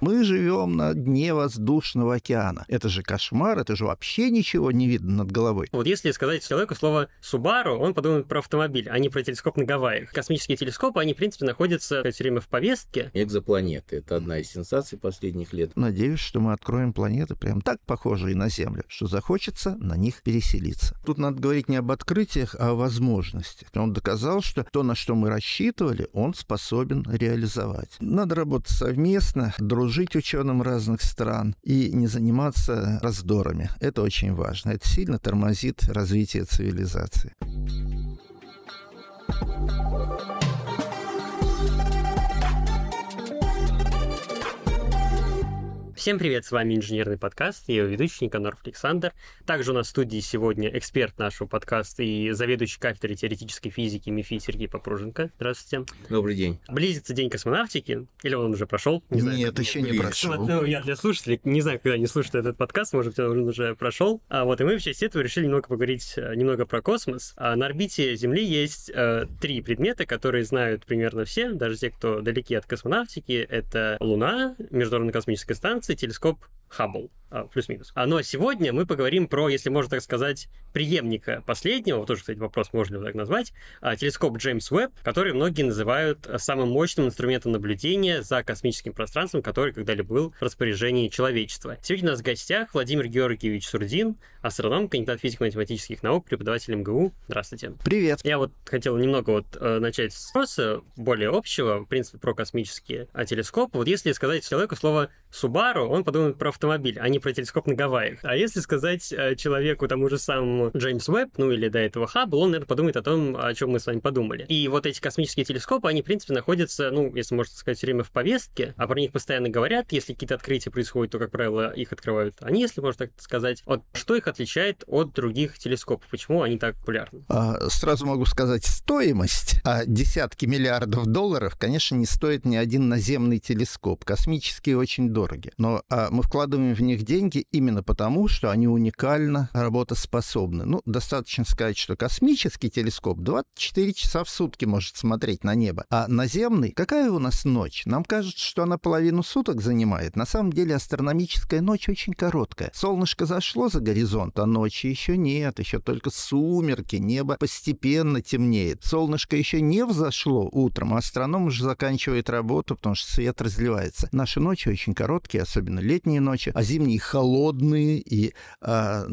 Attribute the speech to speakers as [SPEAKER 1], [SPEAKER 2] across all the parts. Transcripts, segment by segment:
[SPEAKER 1] Мы живем на дне воздушного океана. Это же кошмар, это же вообще ничего не видно над головой.
[SPEAKER 2] Вот если сказать человеку слово «Субару», он подумает про автомобиль, а не про телескоп на Гавайях. Космические телескопы, они, в принципе, находятся все время в повестке.
[SPEAKER 3] Экзопланеты – это одна из сенсаций последних лет.
[SPEAKER 1] Надеюсь, что мы откроем планеты прям так похожие на Землю, что захочется на них переселиться. Тут надо говорить не об открытиях, а о возможностях. Он доказал, что то, на что мы рассчитывали, он способен реализовать. Надо работать совместно, дружить служить ученым разных стран и не заниматься раздорами. Это очень важно. Это сильно тормозит развитие цивилизации.
[SPEAKER 2] Всем привет, с вами инженерный подкаст, я его ведущий Никаноров Александр. Также у нас в студии сегодня эксперт нашего подкаста и заведующий кафедрой теоретической физики МИФИ Сергей Попруженко. Здравствуйте.
[SPEAKER 3] Добрый день.
[SPEAKER 2] Близится день космонавтики, или он уже прошел?
[SPEAKER 1] Не знаю, Нет, еще не прошел.
[SPEAKER 2] Ну, я для слушателей, не знаю, когда они слушают этот подкаст, может быть, он уже прошел. А вот и мы в части этого решили немного поговорить э, немного про космос. А на орбите Земли есть э, три предмета, которые знают примерно все, даже те, кто далеки от космонавтики. Это Луна, Международная космическая станция, Teleskop. Хаббл, а, плюс-минус. А, но сегодня мы поговорим про, если можно так сказать, преемника последнего, тоже, кстати, вопрос, можно ли его так назвать, а, телескоп Джеймс Уэбб, который многие называют самым мощным инструментом наблюдения за космическим пространством, который когда-либо был в распоряжении человечества. Сегодня у нас в гостях Владимир Георгиевич Сурдин, астроном, кандидат физико-математических наук, преподаватель МГУ. Здравствуйте.
[SPEAKER 1] Привет.
[SPEAKER 2] Я вот хотел немного вот э, начать с вопроса более общего, в принципе, про космические телескопы. Вот если сказать человеку слово «Субару», он подумает про автомобиль, а не про телескоп на Гавайях. А если сказать э, человеку тому же самому Джеймс Уэбб, ну или до этого Хаббл, он, наверное, подумает о том, о чем мы с вами подумали. И вот эти космические телескопы, они, в принципе, находятся, ну, если можно сказать, все время в повестке, а про них постоянно говорят. Если какие-то открытия происходят, то, как правило, их открывают они, если можно так сказать. Вот что их отличает от других телескопов? Почему они так популярны?
[SPEAKER 1] А, сразу могу сказать, стоимость, а десятки миллиардов долларов, конечно, не стоит ни один наземный телескоп. Космические очень дороги. Но а, мы вкладываем вкладываем в них деньги именно потому, что они уникально работоспособны. Ну, достаточно сказать, что космический телескоп 24 часа в сутки может смотреть на небо, а наземный, какая у нас ночь? Нам кажется, что она половину суток занимает. На самом деле астрономическая ночь очень короткая. Солнышко зашло за горизонт, а ночи еще нет, еще только сумерки, небо постепенно темнеет. Солнышко еще не взошло утром, а астроном уже заканчивает работу, потому что свет разливается. Наши ночи очень короткие, особенно летние ночи ночи, а зимние холодные и а,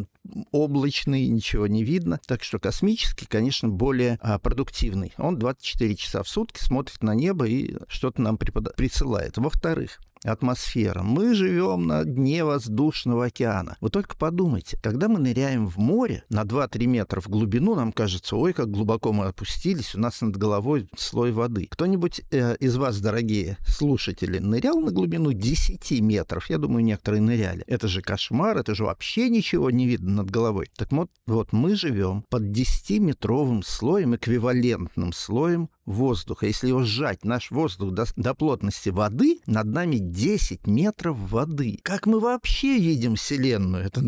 [SPEAKER 1] облачный, ничего не видно. Так что космический, конечно, более а, продуктивный. Он 24 часа в сутки смотрит на небо и что-то нам препод... присылает. Во-вторых, атмосфера. Мы живем на дне воздушного океана. Вы только подумайте, когда мы ныряем в море на 2-3 метра в глубину, нам кажется, ой, как глубоко мы опустились, у нас над головой слой воды. Кто-нибудь э, из вас, дорогие слушатели, нырял на глубину 10 метров? Я думаю, некоторые ныряли. Это же кошмар, это же вообще ничего не видно над головой. Так вот, вот мы живем под 10-метровым слоем, эквивалентным слоем воздуха. Если его сжать, наш воздух до, до плотности воды, над нами 10 метров воды. Как мы вообще видим Вселенную? Это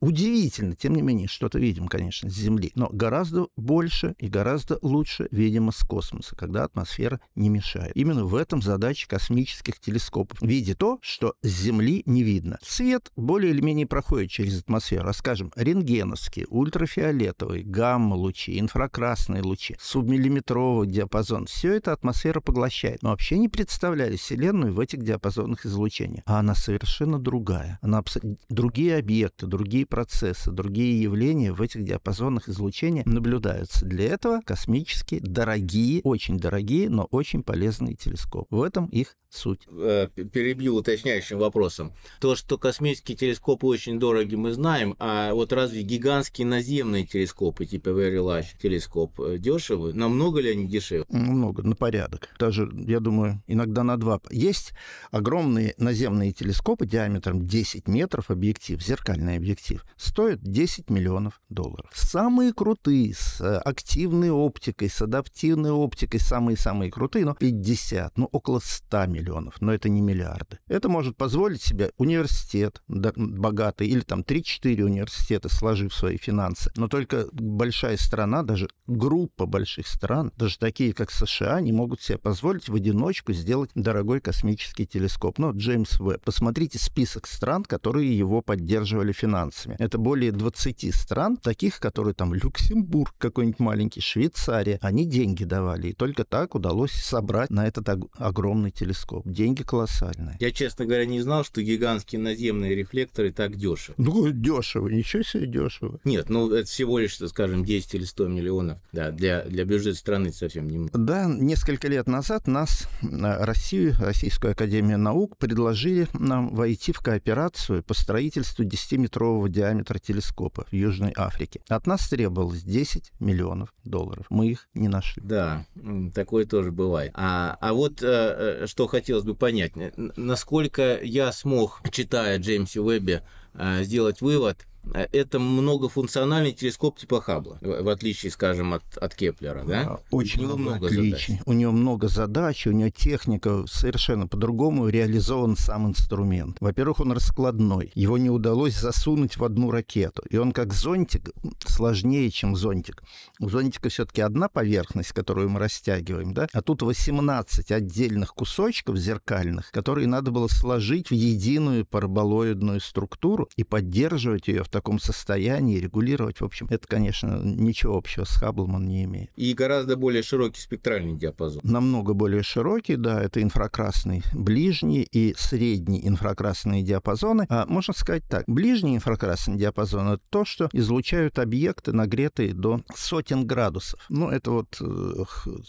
[SPEAKER 1] удивительно. Тем не менее, что-то видим, конечно, с Земли. Но гораздо больше и гораздо лучше, видимо, с космоса, когда атмосфера не мешает. Именно в этом задача космических телескопов. Видеть то, что с Земли не видно. Свет более или менее проходит через атмосферу. А скажем, рентгеновские, ультрафиолетовые, гамма-лучи, инфракрасные лучи, субмиллиметровый диапазон. Все это атмосфера поглощает. Но вообще не представляли Вселенную в этих диапазонах излучения. А она совершенно другая. Она абс... Другие объекты, другие процессы, другие явления в этих диапазонах излучения наблюдаются. Для этого космические, дорогие, очень дорогие, но очень полезные телескопы. В этом их суть.
[SPEAKER 3] Э, перебью уточняющим вопросом. То, что космические телескопы очень дороги, мы знаем, а вот разве гигантские наземные телескопы, типа Very Large телескоп, э, дешевы? Намного ли они дешевле?
[SPEAKER 1] Много, на порядок. Даже, я думаю, иногда на два. Есть огромные наземные телескопы диаметром 10 метров, объектив, зеркальный объектив, стоят 10 миллионов долларов. Самые крутые, с э, активной оптикой, с адаптивной оптикой, самые-самые крутые, но 50, ну, около 100 миллионов, но это не миллиарды. Это может позволить себе университет богатый или там 3-4 университета, сложив свои финансы. Но только большая страна, даже группа больших стран, даже такие, как США, не могут себе позволить в одиночку сделать дорогой космический телескоп телескоп, ну, Джеймс Веб. Посмотрите список стран, которые его поддерживали финансами. Это более 20 стран, таких, которые там Люксембург какой-нибудь маленький, Швейцария. Они деньги давали, и только так удалось собрать на этот огромный телескоп. Деньги колоссальные.
[SPEAKER 3] Я, честно говоря, не знал, что гигантские наземные рефлекторы так дешевы.
[SPEAKER 1] Ну, дешево, ничего себе дешево.
[SPEAKER 3] Нет, ну, это всего лишь, скажем, 10 или 100 миллионов. Да, для, для бюджета страны совсем немного.
[SPEAKER 1] Да, несколько лет назад нас, э, Россию, Российскую Академию Наук, предложили нам войти в кооперацию по строительству 10-метрового диаметра телескопа в Южной Африке. От нас требовалось 10 миллионов долларов. Мы их не нашли.
[SPEAKER 3] Да, такое тоже бывает. А, а вот э, э, что хотелось бы понять. Насколько я смог, читая Джеймса Уэбби, сделать вывод, Э, это многофункциональный телескоп типа Хаббла, в отличие, скажем, от, от Кеплера, да? А,
[SPEAKER 1] очень у него много задач. У него много задач, у него техника совершенно по-другому реализован сам инструмент. Во-первых, он раскладной, его не удалось засунуть в одну ракету, и он как зонтик сложнее, чем зонтик. У зонтика все-таки одна поверхность, которую мы растягиваем, да, а тут 18 отдельных кусочков зеркальных, которые надо было сложить в единую параболоидную структуру и поддерживать ее в таком состоянии, регулировать, в общем, это, конечно, ничего общего с Хабблом он не имеет.
[SPEAKER 3] И гораздо более широкий спектральный диапазон.
[SPEAKER 1] Намного более широкий, да, это инфракрасный ближний и средний инфракрасные диапазоны. А можно сказать так, ближний инфракрасный диапазон — это то, что излучают объекты, нагретые до сотен градусов. Ну, это вот э,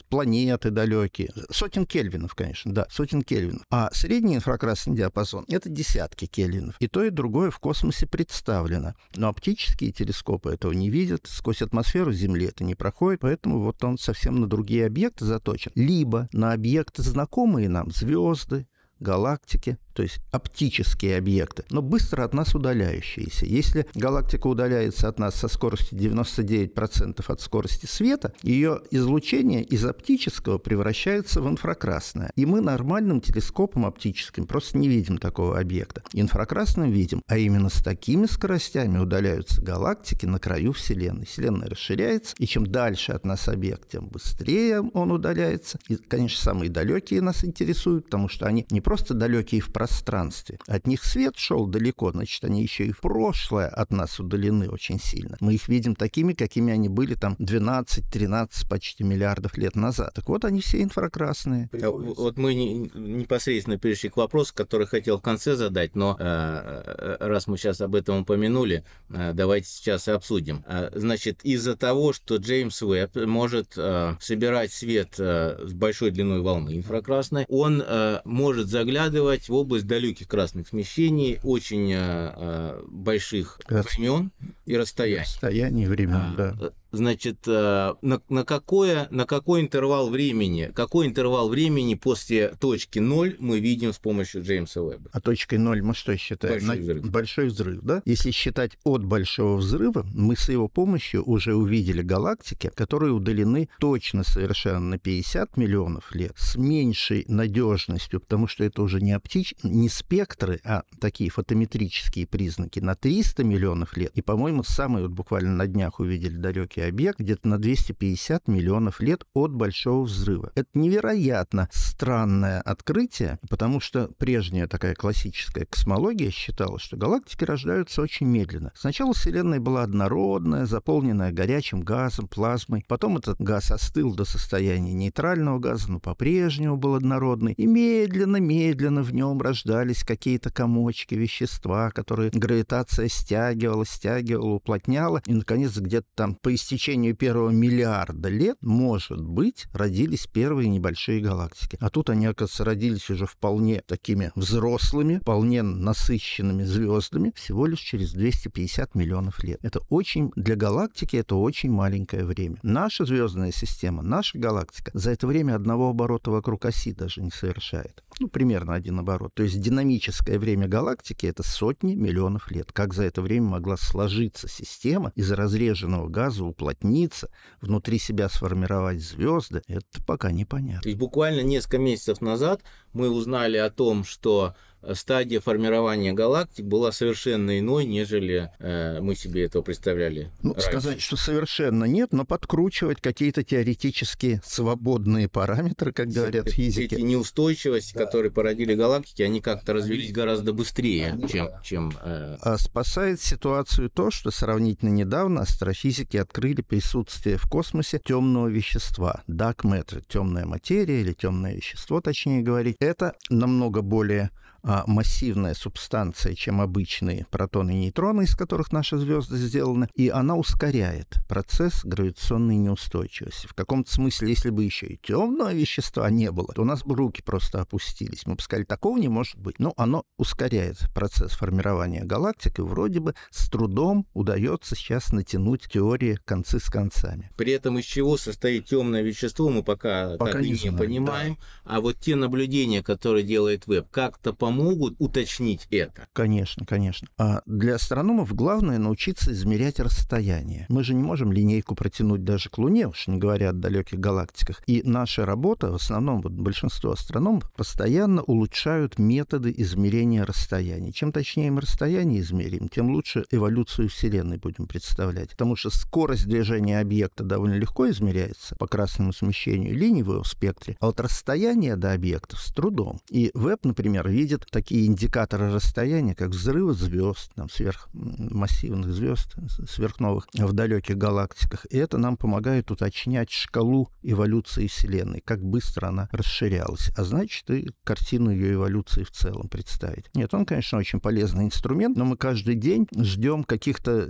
[SPEAKER 1] планеты далекие. Сотен кельвинов, конечно, да, сотен кельвинов. А средний инфракрасный диапазон — это десятки кельвинов. И то, и другое в космосе представлено. Но оптические телескопы этого не видят, сквозь атмосферу Земли это не проходит, поэтому вот он совсем на другие объекты заточен. Либо на объекты, знакомые нам, звезды, галактики, то есть оптические объекты, но быстро от нас удаляющиеся. Если галактика удаляется от нас со скоростью 99% от скорости света, ее излучение из оптического превращается в инфракрасное. И мы нормальным телескопом оптическим просто не видим такого объекта. Инфракрасным видим, а именно с такими скоростями удаляются галактики на краю Вселенной. Вселенная расширяется, и чем дальше от нас объект, тем быстрее он удаляется. И, конечно, самые далекие нас интересуют, потому что они не просто далекие в пространстве, пространстве. От них свет шел далеко, значит, они еще и в прошлое от нас удалены очень сильно. Мы их видим такими, какими они были там 12-13 почти миллиардов лет назад. Так вот, они все инфракрасные.
[SPEAKER 3] А вот мы непосредственно перешли к вопросу, который хотел в конце задать, но э, э, раз мы сейчас об этом упомянули, э, давайте сейчас и обсудим. Значит, из-за того, что Джеймс Уэбб может собирать свет с большой длиной волны инфракрасной, он может заглядывать в область область далеких красных смещений, очень а, больших времен и расстояний.
[SPEAKER 1] Расстояний времен, а, да.
[SPEAKER 3] Значит, э, на, на, какое, на какой интервал времени, какой интервал времени после точки 0 мы видим с помощью Джеймса Уэбба?
[SPEAKER 1] А точкой 0 мы что считаем?
[SPEAKER 3] Большой взрыв.
[SPEAKER 1] Большой взрыв, да? Если считать от большого взрыва, мы с его помощью уже увидели галактики, которые удалены точно совершенно на 50 миллионов лет, с меньшей надежностью, потому что это уже не оптич... не спектры, а такие фотометрические признаки на 300 миллионов лет. И, по-моему, самые вот буквально на днях увидели далекие космический объект где-то на 250 миллионов лет от Большого взрыва. Это невероятно странное открытие, потому что прежняя такая классическая космология считала, что галактики рождаются очень медленно. Сначала Вселенная была однородная, заполненная горячим газом, плазмой. Потом этот газ остыл до состояния нейтрального газа, но по-прежнему был однородный. И медленно-медленно в нем рождались какие-то комочки, вещества, которые гравитация стягивала, стягивала, уплотняла. И, наконец, где-то там по истечению первого миллиарда лет, может быть, родились первые небольшие галактики. А тут они, оказывается, родились уже вполне такими взрослыми, вполне насыщенными звездами всего лишь через 250 миллионов лет. Это очень, для галактики это очень маленькое время. Наша звездная система, наша галактика за это время одного оборота вокруг оси даже не совершает. Ну, примерно один оборот. То есть динамическое время галактики — это сотни миллионов лет. Как за это время могла сложиться система из разреженного газа, уплотниться, внутри себя сформировать звезды, это пока непонятно.
[SPEAKER 3] То есть буквально несколько месяцев назад мы узнали о том, что стадия формирования галактик была совершенно иной, нежели э, мы себе этого представляли.
[SPEAKER 1] Ну,
[SPEAKER 3] раньше.
[SPEAKER 1] сказать, что совершенно нет, но подкручивать какие-то теоретически свободные параметры, как говорят физики.
[SPEAKER 3] Эти неустойчивости, да. которые породили галактики, они как-то развились гораздо быстрее, чем... чем
[SPEAKER 1] э... а спасает ситуацию то, что сравнительно недавно астрофизики открыли присутствие в космосе темного вещества, dark matter, темная материя или темное вещество, точнее говорить. Это намного более массивная субстанция, чем обычные протоны и нейтроны, из которых наши звезды сделаны, и она ускоряет процесс гравитационной неустойчивости. В каком-то смысле, если бы еще и темного вещества не было, то у нас бы руки просто опустились. Мы бы сказали, такого не может быть. Но оно ускоряет процесс формирования галактик, и вроде бы с трудом удается сейчас натянуть теории концы с концами.
[SPEAKER 3] При этом из чего состоит темное вещество, мы пока, пока так не, не знаем, понимаем. Да. А вот те наблюдения, которые делает Веб, как-то помогут помогут уточнить это?
[SPEAKER 1] Конечно, конечно. А для астрономов главное научиться измерять расстояние. Мы же не можем линейку протянуть даже к Луне, уж не говоря о далеких галактиках. И наша работа, в основном вот большинство астрономов, постоянно улучшают методы измерения расстояний. Чем точнее мы расстояние измерим, тем лучше эволюцию Вселенной будем представлять. Потому что скорость движения объекта довольно легко измеряется по красному смещению линий в его спектре, а вот расстояние до объектов с трудом. И Веб, например, видит такие индикаторы расстояния, как взрывы звезд, там, сверхмассивных звезд, сверхновых в далеких галактиках. И это нам помогает уточнять шкалу эволюции Вселенной, как быстро она расширялась. А значит, и картину ее эволюции в целом представить. Нет, он, конечно, очень полезный инструмент, но мы каждый день ждем каких-то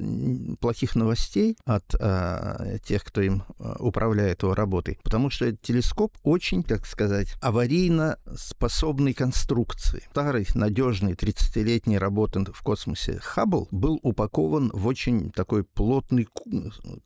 [SPEAKER 1] плохих новостей от а, тех, кто им а, управляет его работой, потому что телескоп очень, как сказать, аварийно способной конструкции. Та старый, надежный 30-летний работы в космосе Хаббл был упакован в очень такой плотный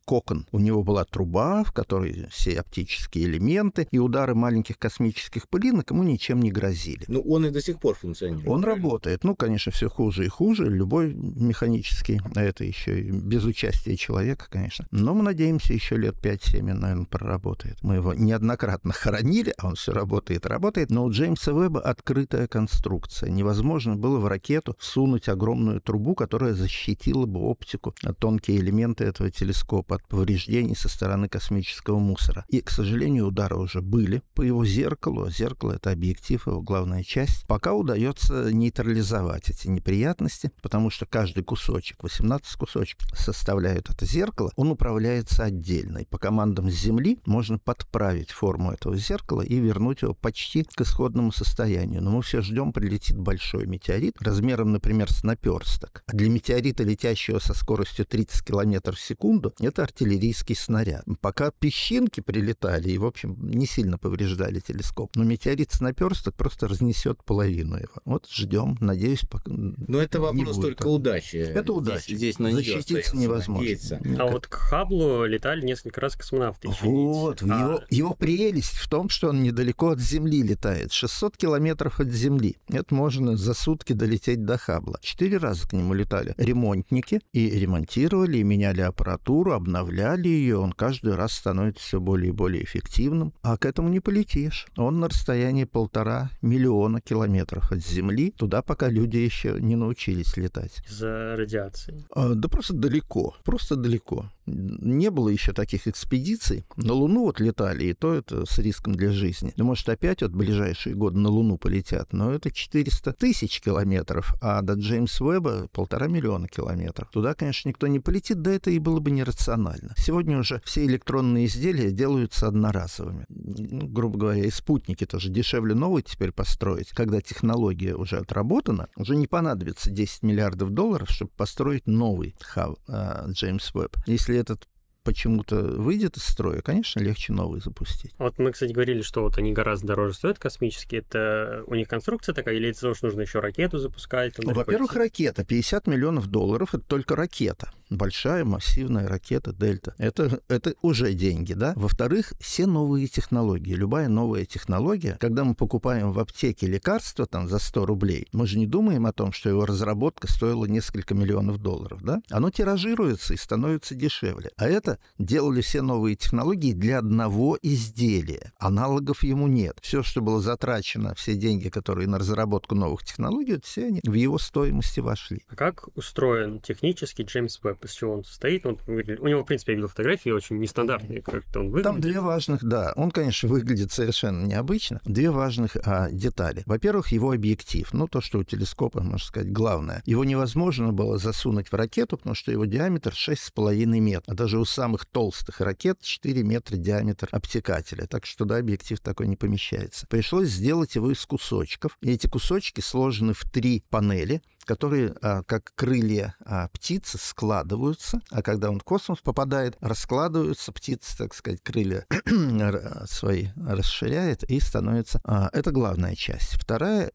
[SPEAKER 1] кокон. У него была труба, в которой все оптические элементы, и удары маленьких космических пылинок ему ничем не грозили.
[SPEAKER 3] Ну, он и до сих пор функционирует.
[SPEAKER 1] Он работает. Ну, конечно, все хуже и хуже. Любой механический, а это еще и без участия человека, конечно. Но мы надеемся, еще лет 5-7, наверное, проработает. Мы его неоднократно хоронили, а он все работает, работает. Но у Джеймса Веба открытая конструкция конструкция. Невозможно было в ракету всунуть огромную трубу, которая защитила бы оптику, тонкие элементы этого телескопа от повреждений со стороны космического мусора. И, к сожалению, удары уже были по его зеркалу. Зеркало — это объектив, его главная часть. Пока удается нейтрализовать эти неприятности, потому что каждый кусочек, 18 кусочков, составляют это зеркало, он управляется отдельно. И по командам с Земли можно подправить форму этого зеркала и вернуть его почти к исходному состоянию. Но мы все ждем прилетит летит большой метеорит, размером, например, с наперсток. А для метеорита, летящего со скоростью 30 км в секунду, это артиллерийский снаряд. Пока песчинки прилетали и, в общем, не сильно повреждали телескоп, но метеорит с наперсток просто разнесет половину его. Вот ждем, надеюсь, пока
[SPEAKER 3] Но это вопрос только удачи.
[SPEAKER 1] Это удача.
[SPEAKER 3] Здесь, здесь на
[SPEAKER 1] Защититься невозможно. Надеяться.
[SPEAKER 2] А вот к Хаблу летали несколько раз космонавты.
[SPEAKER 1] Вот, а... его, его прелесть в том, что он недалеко от Земли летает, 600 километров от Земли. Это можно за сутки долететь до Хаббла. Четыре раза к нему летали ремонтники и ремонтировали, и меняли аппаратуру, обновляли ее. Он каждый раз становится все более и более эффективным. А к этому не полетишь. Он на расстоянии полтора миллиона километров от Земли, туда пока люди еще не научились летать.
[SPEAKER 2] Из-за радиации?
[SPEAKER 1] А, да просто далеко, просто далеко не было еще таких экспедиций. На Луну вот летали, и то это с риском для жизни. Ну, может, опять вот ближайшие годы на Луну полетят, но это 400 тысяч километров, а до Джеймс Уэба полтора миллиона километров. Туда, конечно, никто не полетит, да это и было бы нерационально. Сегодня уже все электронные изделия делаются одноразовыми. Ну, грубо говоря, и спутники тоже дешевле новые теперь построить. Когда технология уже отработана, уже не понадобится 10 миллиардов долларов, чтобы построить новый хаб э, Джеймс Уэбб. Если этот почему-то выйдет из строя, конечно, легче новый запустить.
[SPEAKER 2] Вот мы, кстати, говорили, что вот они гораздо дороже стоят космические. Это у них конструкция такая, или это потому, что нужно еще ракету запускать?
[SPEAKER 1] Во-первых, ракета. 50 миллионов долларов — это только ракета. Большая массивная ракета Дельта. Это, это уже деньги, да? Во-вторых, все новые технологии. Любая новая технология, когда мы покупаем в аптеке лекарство там за 100 рублей, мы же не думаем о том, что его разработка стоила несколько миллионов долларов, да? Оно тиражируется и становится дешевле. А это делали все новые технологии для одного изделия. Аналогов ему нет. Все, что было затрачено, все деньги, которые на разработку новых технологий, все они в его стоимости вошли.
[SPEAKER 2] А как устроен технически Джеймс Веб? Из чего он состоит? Он, у него, в принципе, я видел фотографии очень нестандартные, как-то он выглядит.
[SPEAKER 1] Там две важных, да. Он, конечно, выглядит совершенно необычно. Две важных а, детали. Во-первых, его объектив. Ну, то, что у телескопа, можно сказать, главное. Его невозможно было засунуть в ракету, потому что его диаметр 6,5 метра. А даже у самых толстых ракет 4 метра диаметр обтекателя. Так что, да, объектив такой не помещается. Пришлось сделать его из кусочков. И эти кусочки сложены в три панели которые, а, как крылья а, птицы, складываются, а когда он в космос попадает, раскладываются птицы, так сказать, крылья свои расширяет и становится... А, это главная часть. Вторая,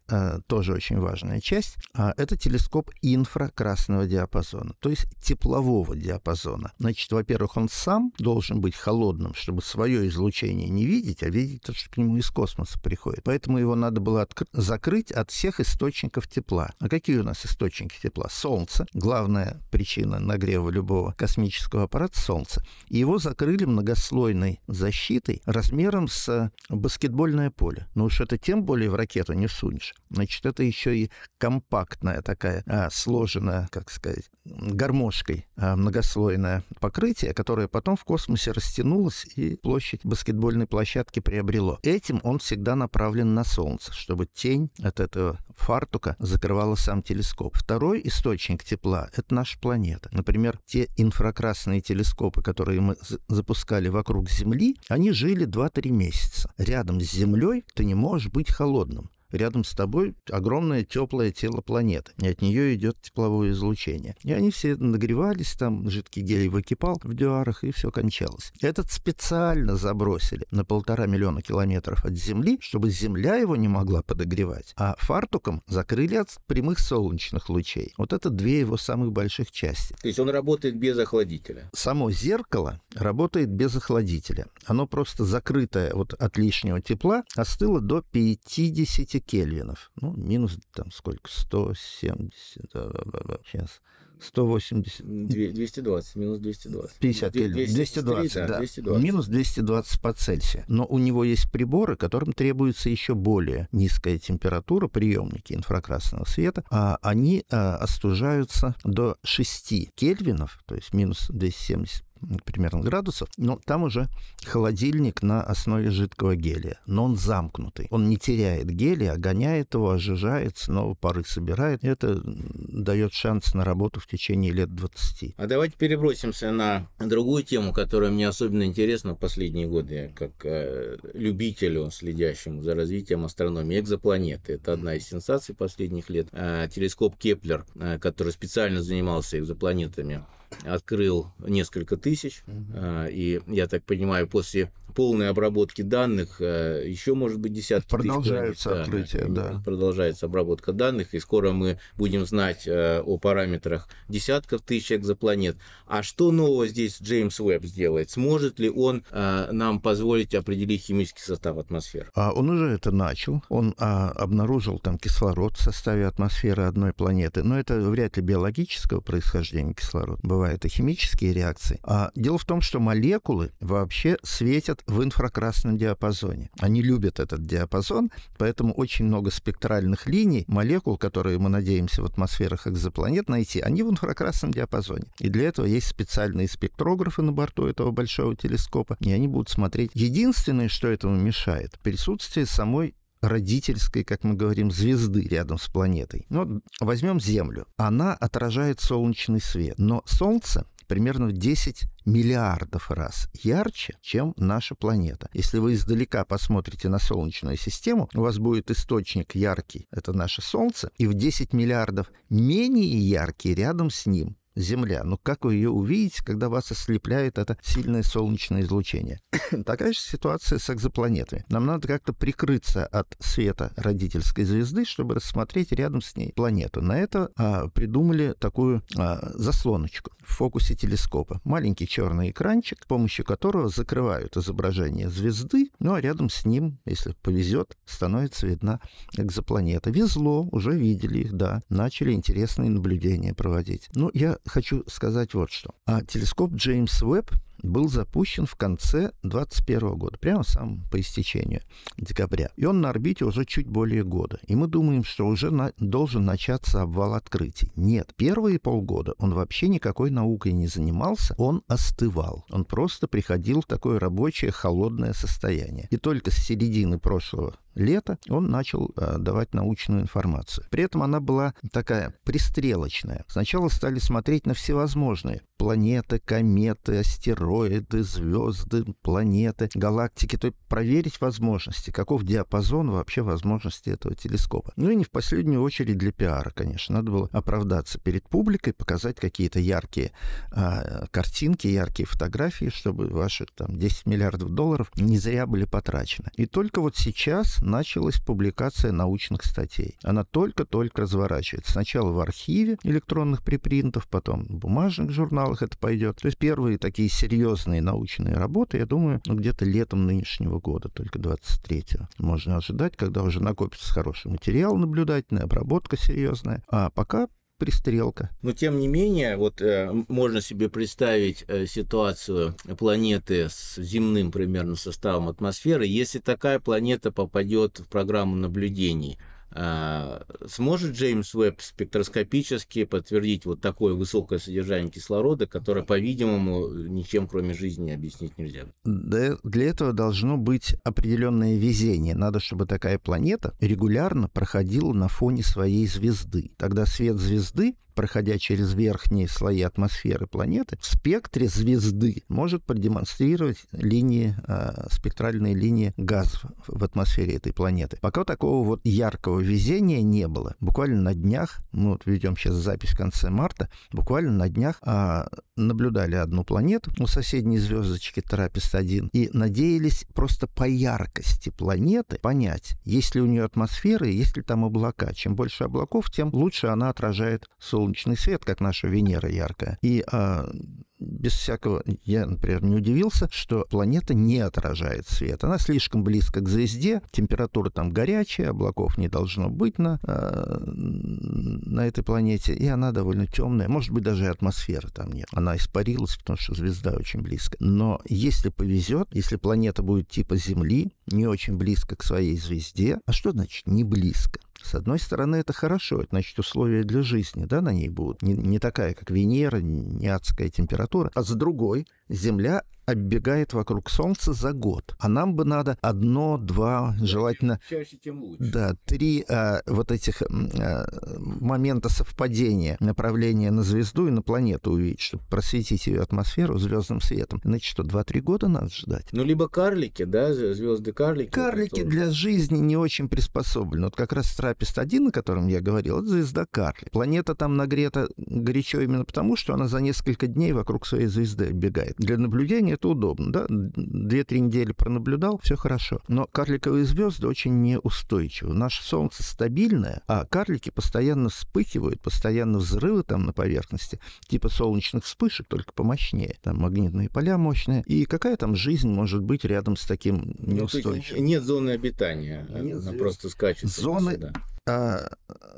[SPEAKER 1] тоже очень важная часть, это телескоп инфракрасного диапазона, то есть теплового диапазона. Значит, во-первых, он сам должен быть холодным, чтобы свое излучение не видеть, а видеть то, что к нему из космоса приходит. Поэтому его надо было закрыть от всех источников тепла. А какие у нас источники тепла? Солнце. Главная причина нагрева любого космического аппарата — Солнце. И его закрыли многослойной защитой размером с баскетбольное поле. Но уж это тем более в ракету не всунешь. Значит, это еще и компактная такая, а, сложенная, как сказать, гармошкой а, многослойное покрытие, которое потом в космосе растянулось и площадь баскетбольной площадки приобрело. Этим он всегда направлен на Солнце, чтобы тень от этого фартука закрывала сам телескоп. Второй источник тепла — это наша планета. Например, те инфракрасные телескопы, которые мы запускали вокруг Земли, они жили 2-3 месяца. Рядом с Землей ты не можешь быть холодным рядом с тобой огромное теплое тело планеты, и от нее идет тепловое излучение. И они все нагревались, там жидкий гелий выкипал в дюарах, и все кончалось. Этот специально забросили на полтора миллиона километров от Земли, чтобы Земля его не могла подогревать, а фартуком закрыли от прямых солнечных лучей. Вот это две его самых больших части.
[SPEAKER 3] То есть он работает без охладителя?
[SPEAKER 1] Само зеркало работает без охладителя. Оно просто закрытое вот от лишнего тепла остыло до 50 кельвинов. Ну, минус там сколько? 170. Да, да, да. Сейчас. 180.
[SPEAKER 3] 220, минус 220.
[SPEAKER 1] 50 Кельвин. 220, да, 220. Минус 220 по Цельсию. Но у него есть приборы, которым требуется еще более низкая температура, приемники инфракрасного света, а они а, остужаются до 6 кельвинов, то есть минус 270 примерно градусов, но там уже холодильник на основе жидкого гелия, но он замкнутый. Он не теряет гелия, а гоняет его, ожижает, снова пары собирает. Это дает шанс на работу в течение лет 20.
[SPEAKER 3] А давайте перебросимся на другую тему, которая мне особенно интересна в последние годы, как э, любителю, следящему за развитием астрономии. Экзопланеты. Это одна из сенсаций последних лет. Э, телескоп Кеплер, э, который специально занимался экзопланетами, открыл несколько тысяч, uh и я так понимаю, после полной обработки данных э, еще, может быть, десятки
[SPEAKER 1] Продолжается тысяч. открытие, да, да.
[SPEAKER 3] Продолжается обработка данных, и скоро мы будем знать э, о параметрах десятков тысяч экзопланет. А что нового здесь Джеймс Уэбб сделает? Сможет ли он нам позволить определить химический состав атмосферы?
[SPEAKER 1] А он уже это начал. Он а, обнаружил там кислород в составе атмосферы одной планеты, но это вряд ли биологического происхождения кислород бывают и химические реакции. А дело в том, что молекулы вообще светят в инфракрасном диапазоне. Они любят этот диапазон, поэтому очень много спектральных линий молекул, которые мы надеемся в атмосферах экзопланет найти, они в инфракрасном диапазоне. И для этого есть специальные спектрографы на борту этого большого телескопа, и они будут смотреть. Единственное, что этому мешает, присутствие самой родительской, как мы говорим, звезды рядом с планетой. Ну, возьмем Землю. Она отражает солнечный свет, но Солнце примерно в 10 миллиардов раз ярче, чем наша планета. Если вы издалека посмотрите на Солнечную систему, у вас будет источник яркий, это наше Солнце, и в 10 миллиардов менее яркий рядом с ним Земля. Но как вы ее увидите, когда вас ослепляет это сильное солнечное излучение? Такая же ситуация с экзопланетами. Нам надо как-то прикрыться от света родительской звезды, чтобы рассмотреть рядом с ней планету. На это а, придумали такую а, заслоночку в фокусе телескопа. Маленький черный экранчик, с помощью которого закрывают изображение звезды, ну а рядом с ним, если повезет, становится видна экзопланета. Везло, уже видели их, да, начали интересные наблюдения проводить. Ну, я хочу сказать вот что. А телескоп Джеймс Уэбб был запущен в конце 2021 года, прямо сам по истечению декабря. И он на орбите уже чуть более года. И мы думаем, что уже на, должен начаться обвал открытий. Нет, первые полгода он вообще никакой наукой не занимался, он остывал. Он просто приходил в такое рабочее холодное состояние. И только с середины прошлого лета он начал э, давать научную информацию. При этом она была такая пристрелочная. Сначала стали смотреть на всевозможные планеты, кометы, астероиды, звезды, планеты, галактики, то есть проверить возможности, каков диапазон вообще возможностей этого телескопа. Ну и не в последнюю очередь для пиара, конечно. Надо было оправдаться перед публикой, показать какие-то яркие э, картинки, яркие фотографии, чтобы ваши там 10 миллиардов долларов не зря были потрачены. И только вот сейчас началась публикация научных статей. Она только-только разворачивается. Сначала в архиве электронных припринтов, потом в бумажных журналах это пойдет. То есть первые такие серьезные научные работы, я думаю, ну, где-то летом нынешнего года, только 23-го, можно ожидать, когда уже накопится хороший материал наблюдательный, обработка серьезная. А пока пристрелка.
[SPEAKER 3] Но тем не менее, вот э, можно себе представить э, ситуацию планеты с земным примерно составом атмосферы, если такая планета попадет в программу наблюдений. А, сможет Джеймс Уэбб спектроскопически подтвердить вот такое высокое содержание кислорода, которое, по-видимому, ничем кроме жизни объяснить нельзя?
[SPEAKER 1] Для этого должно быть определенное везение. Надо, чтобы такая планета регулярно проходила на фоне своей звезды. Тогда свет звезды проходя через верхние слои атмосферы планеты, в спектре звезды может продемонстрировать линии, э, спектральные линии газов в атмосфере этой планеты. Пока такого вот яркого везения не было. Буквально на днях, мы вот ведем сейчас запись в конце марта, буквально на днях э, наблюдали одну планету у соседней звездочки Трапест-1 и надеялись просто по яркости планеты понять, есть ли у нее атмосфера и есть ли там облака. Чем больше облаков, тем лучше она отражает Солнце солнечный свет, как наша Венера яркая. И а, без всякого... Я, например, не удивился, что планета не отражает свет. Она слишком близко к звезде, температура там горячая, облаков не должно быть на, э, на этой планете, и она довольно темная. Может быть, даже атмосферы там нет. Она испарилась, потому что звезда очень близко. Но если повезет, если планета будет типа Земли, не очень близко к своей звезде, а что значит не близко? С одной стороны, это хорошо, это значит условия для жизни, да, на ней будут. Не, не такая, как Венера, не адская температура. А с другой, Земля оббегает вокруг Солнца за год. А нам бы надо одно, два, желательно...
[SPEAKER 3] Чаще, тем лучше.
[SPEAKER 1] Да, три а, вот этих а, момента совпадения направления на звезду и на планету увидеть, чтобы просветить ее атмосферу звездным светом. Значит, что, два-три года надо ждать?
[SPEAKER 3] Ну, либо карлики, да, звезды-карлики.
[SPEAKER 1] Карлики для жизни не очень приспособлены. Вот как раз Трапест-1, о котором я говорил, это звезда карлик. Планета там нагрета горячо именно потому, что она за несколько дней вокруг своей звезды оббегает. Для наблюдения это удобно, да, две-три недели пронаблюдал, все хорошо. Но карликовые звезды очень неустойчивы. Наше Солнце стабильное, а карлики постоянно вспыхивают, постоянно взрывы там на поверхности, типа солнечных вспышек, только помощнее. Там магнитные поля мощные. И какая там жизнь может быть рядом с таким ну, неустойчивым?
[SPEAKER 3] Ну, нет зоны обитания, нет, она просто скачет.
[SPEAKER 1] Зоны, а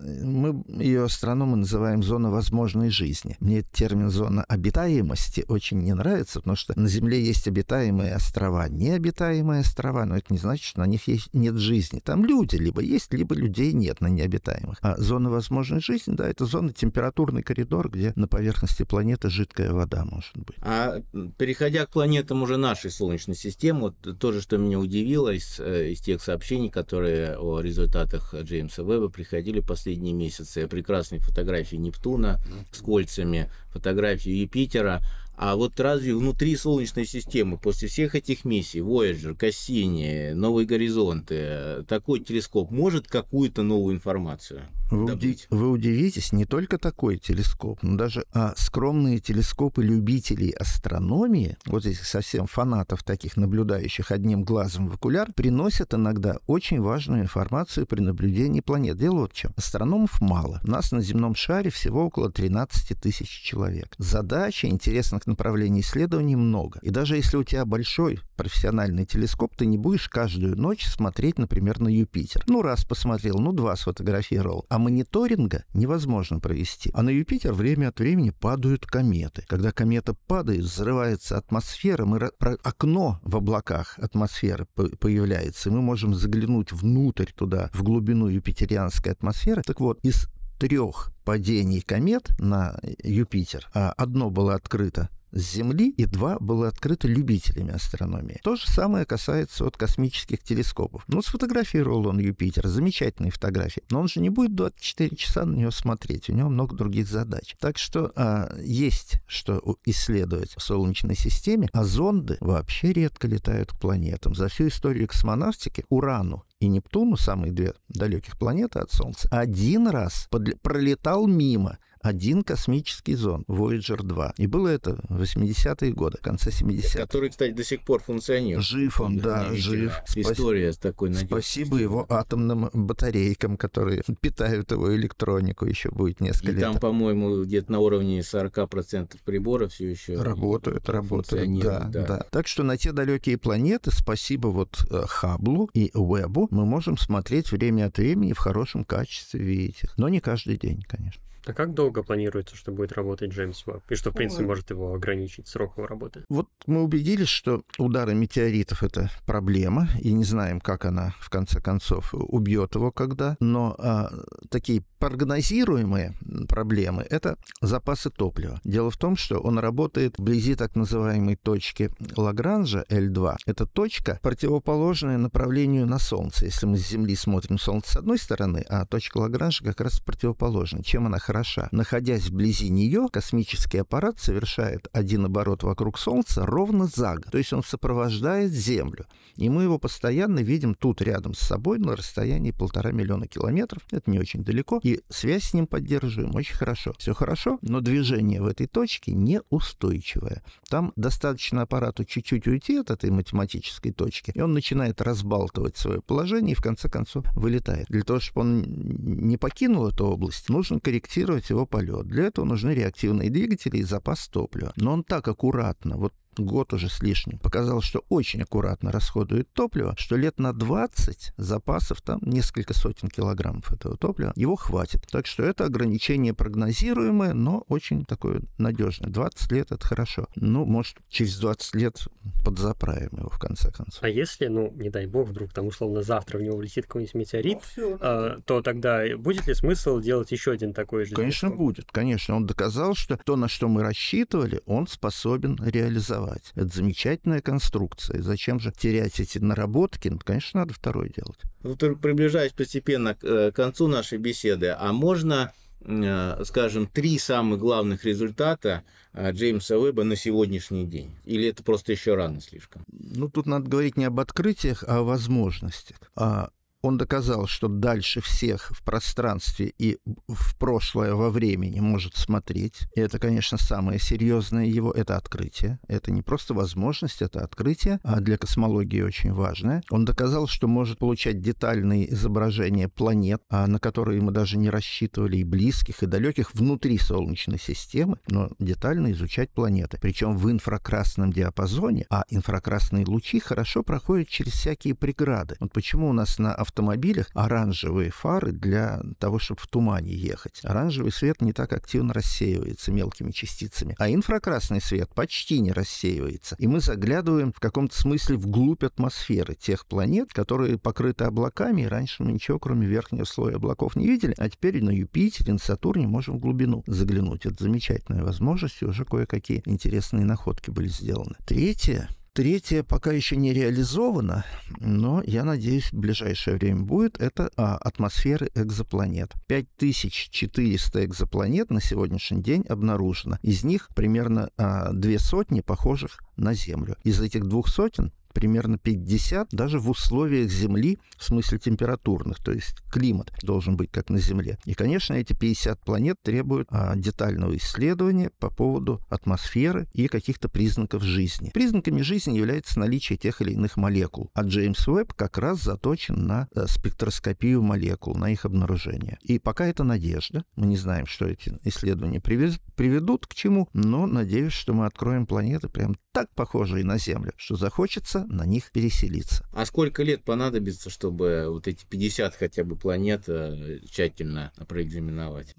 [SPEAKER 1] мы ее астрономы называем зона возможной жизни. Мне термин зона обитаемости очень не нравится, потому что на Земле есть обитаемые острова, необитаемые острова, но это не значит, что на них есть, нет жизни. Там люди либо есть, либо людей нет на необитаемых. А зона возможной жизни, да, это зона температурный коридор, где на поверхности планеты жидкая вода может быть.
[SPEAKER 3] А переходя к планетам уже нашей Солнечной системы, вот то же, что меня удивило из, э, из тех сообщений, которые о результатах Джеймса Веба Веба приходили последние месяцы. Прекрасные фотографии Нептуна с кольцами, фотографии Юпитера. А вот разве внутри Солнечной системы, после всех этих миссий, Voyager, Cassini, Новые горизонты, такой телескоп может какую-то новую информацию?
[SPEAKER 1] Вы, уди... вы удивитесь, не только такой телескоп, но даже а, скромные телескопы любителей астрономии, вот этих совсем фанатов таких, наблюдающих одним глазом в окуляр, приносят иногда очень важную информацию при наблюдении планет. Дело вот в чем. Астрономов мало. Нас на земном шаре всего около 13 тысяч человек. Задачи интересных направлений исследований много. И даже если у тебя большой профессиональный телескоп, ты не будешь каждую ночь смотреть, например, на Юпитер. Ну, раз посмотрел, ну, два сфотографировал. А мониторинга невозможно провести. А на Юпитер время от времени падают кометы. Когда комета падает, взрывается атмосфера, мы окно в облаках атмосферы появляется, и мы можем заглянуть внутрь туда, в глубину юпитерианской атмосферы. Так вот, из трех падений комет на Юпитер, а одно было открыто с Земли, и два было открыто любителями астрономии. То же самое касается вот космических телескопов. Ну, сфотографировал он Юпитер, замечательные фотографии, но он же не будет 24 часа на него смотреть, у него много других задач. Так что а, есть что исследовать в Солнечной системе, а зонды вообще редко летают к планетам. За всю историю космонавтики Урану и Нептуну, самые две далеких планеты от Солнца, один раз пролетал мимо один космический зонд Voyager 2. И было это в 80-е годы, в конце 70-х.
[SPEAKER 3] Который, кстати, до сих пор функционирует.
[SPEAKER 1] Жив он, да, жив.
[SPEAKER 3] История с такой
[SPEAKER 1] надеждой. Спасибо его атомным батарейкам, которые питают его электронику, еще будет несколько
[SPEAKER 3] и
[SPEAKER 1] лет.
[SPEAKER 3] там, по-моему, где-то на уровне 40% прибора все еще
[SPEAKER 1] работают, работают, да, да, да. Так что на те далекие планеты, спасибо вот э, Хаблу и Уэбу, мы можем смотреть время от времени в хорошем качестве видеть их. Но не каждый день, конечно.
[SPEAKER 2] А как долго планируется, что будет работать Джеймс Уэбб? И что, в принципе, может его ограничить срок его работы?
[SPEAKER 1] Вот мы убедились, что удары метеоритов — это проблема, и не знаем, как она, в конце концов, убьет его когда. Но а, такие прогнозируемые проблемы — это запасы топлива. Дело в том, что он работает вблизи так называемой точки Лагранжа, L2. Это точка, противоположная направлению на Солнце. Если мы с Земли смотрим Солнце с одной стороны, а точка Лагранжа как раз противоположна. Чем она хороша? Находясь вблизи нее, космический аппарат совершает один оборот вокруг Солнца ровно за год. То есть он сопровождает Землю. И мы его постоянно видим тут рядом с собой на расстоянии полтора миллиона километров. Это не очень далеко. И связь с ним поддерживаем очень хорошо. Все хорошо, но движение в этой точке неустойчивое. Там достаточно аппарату чуть-чуть уйти от этой математической точки, и он начинает разбалтывать свое положение и в конце концов вылетает. Для того, чтобы он не покинул эту область, нужно корректировать его полет. Для этого нужны реактивные двигатели и запас топлива. Но он так аккуратно, вот год уже с лишним, показал, что очень аккуратно расходует топливо, что лет на 20 запасов, там несколько сотен килограммов этого топлива, его хватит. Так что это ограничение прогнозируемое, но очень такое надежное. 20 лет — это хорошо. Ну, может, через 20 лет подзаправим его, в конце концов.
[SPEAKER 2] А если, ну, не дай бог, вдруг там, условно, завтра в него влетит какой-нибудь метеорит, ну, а, то тогда будет ли смысл делать еще один такой же?
[SPEAKER 1] Конечно, будет. Конечно. Он доказал, что то, на что мы рассчитывали, он способен реализовать создавать. Это замечательная конструкция. Зачем же терять эти наработки? Ну, конечно, надо второй делать.
[SPEAKER 3] Вот приближаясь постепенно э, к концу нашей беседы, а можно э, скажем, три самых главных результата э, Джеймса Уэба на сегодняшний день? Или это просто еще рано слишком?
[SPEAKER 1] Ну, тут надо говорить не об открытиях, а о возможностях. А он доказал, что дальше всех в пространстве и в прошлое во времени может смотреть. И это, конечно, самое серьезное его, это открытие. Это не просто возможность, это открытие, а для космологии очень важное. Он доказал, что может получать детальные изображения планет, а на которые мы даже не рассчитывали, и близких, и далеких внутри Солнечной системы, но детально изучать планеты. Причем в инфракрасном диапазоне, а инфракрасные лучи хорошо проходят через всякие преграды. Вот почему у нас на автомобилях оранжевые фары для того, чтобы в тумане ехать. Оранжевый свет не так активно рассеивается мелкими частицами, а инфракрасный свет почти не рассеивается. И мы заглядываем в каком-то смысле вглубь атмосферы тех планет, которые покрыты облаками, и раньше мы ничего, кроме верхнего слоя облаков, не видели, а теперь на Юпитере, на Сатурне можем в глубину заглянуть. Это замечательная возможность, и уже кое-какие интересные находки были сделаны. Третье Третье пока еще не реализовано, но я надеюсь, в ближайшее время будет. Это а, атмосферы экзопланет. 5400 экзопланет на сегодняшний день обнаружено. Из них примерно а, две сотни похожих на Землю. Из этих двух сотен примерно 50 даже в условиях Земли, в смысле температурных, то есть климат должен быть как на Земле. И, конечно, эти 50 планет требуют а, детального исследования по поводу атмосферы и каких-то признаков жизни. Признаками жизни является наличие тех или иных молекул, а Джеймс Уэбб как раз заточен на а, спектроскопию молекул, на их обнаружение. И пока это надежда, мы не знаем, что эти исследования привез, приведут к чему, но надеюсь, что мы откроем планеты прям так похожие на Землю, что захочется на них переселиться.
[SPEAKER 3] А сколько лет понадобится, чтобы вот эти 50 хотя бы планет э, тщательно проэкзаменовать?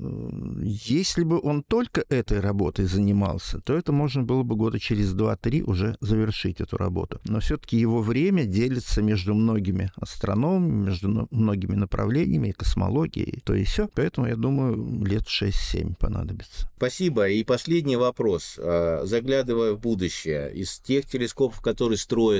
[SPEAKER 1] Если бы он только этой работой занимался, то это можно было бы года через 2-3 уже завершить эту работу. Но все-таки его время делится между многими астрономами, между многими направлениями, космологией, то и все. Поэтому, я думаю, лет 6-7 понадобится.
[SPEAKER 3] Спасибо. И последний вопрос. А, заглядывая в будущее, из тех телескопов, которые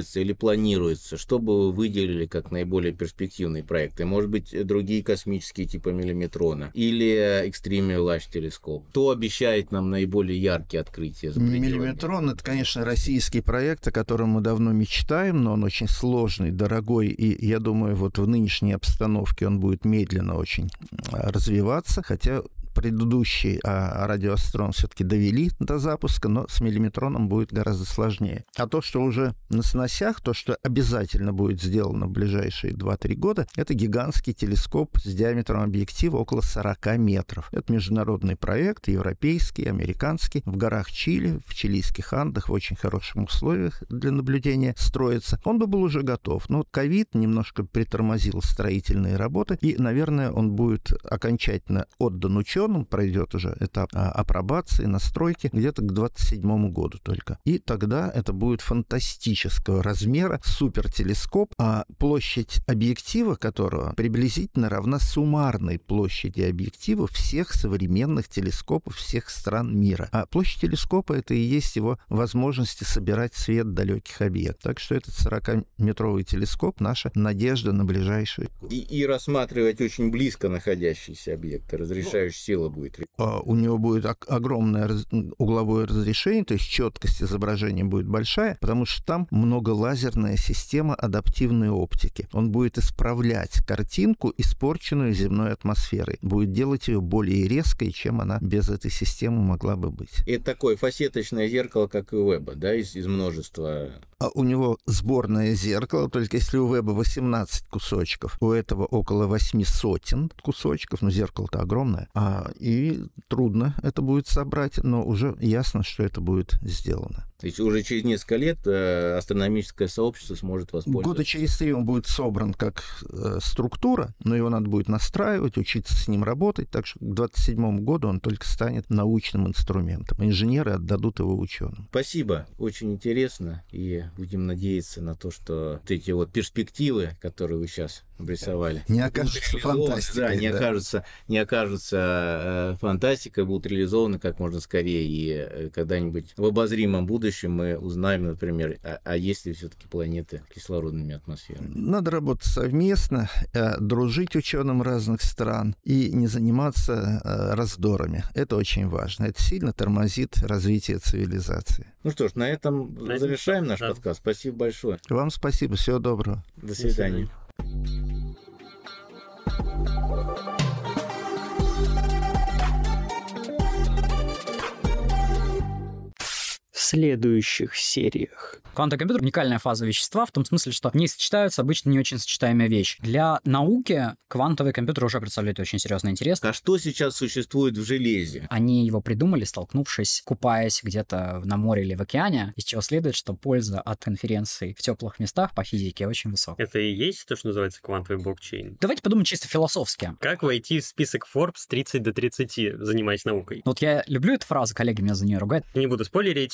[SPEAKER 3] строятся или планируется? Что бы вы выделили как наиболее перспективные проекты? Может быть, другие космические типа миллиметрона? Или Extreme Large телескоп? Кто обещает нам наиболее яркие открытия? За
[SPEAKER 1] Миллиметрон — это, конечно, российский проект, о котором мы давно мечтаем, но он очень сложный, дорогой, и я думаю, вот в нынешней обстановке он будет медленно очень развиваться, хотя предыдущий а, радиоастрон все-таки довели до запуска, но с миллиметроном будет гораздо сложнее. А то, что уже на сносях, то, что обязательно будет сделано в ближайшие 2-3 года, это гигантский телескоп с диаметром объектива около 40 метров. Это международный проект, европейский, американский, в горах Чили, в чилийских Андах, в очень хороших условиях для наблюдения строится. Он бы был уже готов, но ковид немножко притормозил строительные работы, и, наверное, он будет окончательно отдан ученым он пройдет уже этап а, апробации, настройки где-то к 27 году только. И тогда это будет фантастического размера супертелескоп, а площадь объектива которого приблизительно равна суммарной площади объектива всех современных телескопов всех стран мира. А площадь телескопа это и есть его возможности собирать свет далеких объектов. Так что этот 40-метровый телескоп наша надежда на ближайшие.
[SPEAKER 3] И, и рассматривать очень близко находящиеся объекты, разрешающие сила будет.
[SPEAKER 1] А, у него будет огромное угловое разрешение, то есть четкость изображения будет большая, потому что там многолазерная система адаптивной оптики. Он будет исправлять картинку, испорченную земной атмосферой, будет делать ее более резкой, чем она без этой системы могла бы быть.
[SPEAKER 3] Это такое фасеточное зеркало, как и у Веба, да, из, из множества
[SPEAKER 1] а у него сборное зеркало, только если у Веба 18 кусочков, у этого около 8 сотен кусочков, но зеркало-то огромное, а, и трудно это будет собрать, но уже ясно, что это будет сделано.
[SPEAKER 3] То есть уже через несколько лет э, астрономическое сообщество сможет воспользоваться.
[SPEAKER 1] Года через три он будет собран как э, структура, но его надо будет настраивать, учиться с ним работать, так что к 27 году он только станет научным инструментом. Инженеры отдадут его ученым.
[SPEAKER 3] Спасибо, очень интересно, и будем надеяться на то, что вот эти вот перспективы, которые вы сейчас обрисовали.
[SPEAKER 1] Не окажутся фантастикой.
[SPEAKER 3] Да, не да. окажутся, не окажутся э, фантастикой, будут реализованы как можно скорее, и когда-нибудь в обозримом будущем мы узнаем, например, а, а есть ли все-таки планеты кислородными атмосферами.
[SPEAKER 1] Надо работать совместно, э, дружить ученым разных стран и не заниматься э, раздорами. Это очень важно. Это сильно тормозит развитие цивилизации.
[SPEAKER 3] Ну что ж, на этом на завершаем наш да. подкаст. Спасибо большое.
[SPEAKER 1] Вам спасибо. Всего доброго.
[SPEAKER 3] До свидания. До свидания.
[SPEAKER 2] Следующих сериях.
[SPEAKER 4] Квантовый компьютер — уникальная фаза вещества в том смысле, что не сочетаются обычно не очень сочетаемые вещи. Для науки квантовый компьютер уже представляет очень серьезный интерес.
[SPEAKER 3] А что сейчас существует в железе?
[SPEAKER 4] Они его придумали, столкнувшись, купаясь где-то на море или в океане, из чего следует, что польза от конференций в теплых местах по физике очень высокая.
[SPEAKER 2] Это и есть то, что называется квантовый блокчейн?
[SPEAKER 4] Давайте подумаем чисто философски.
[SPEAKER 2] Как войти в список Forbes 30 до 30, занимаясь наукой?
[SPEAKER 4] Вот я люблю эту фразу, коллеги меня за нее ругают.
[SPEAKER 2] Не буду спойлерить,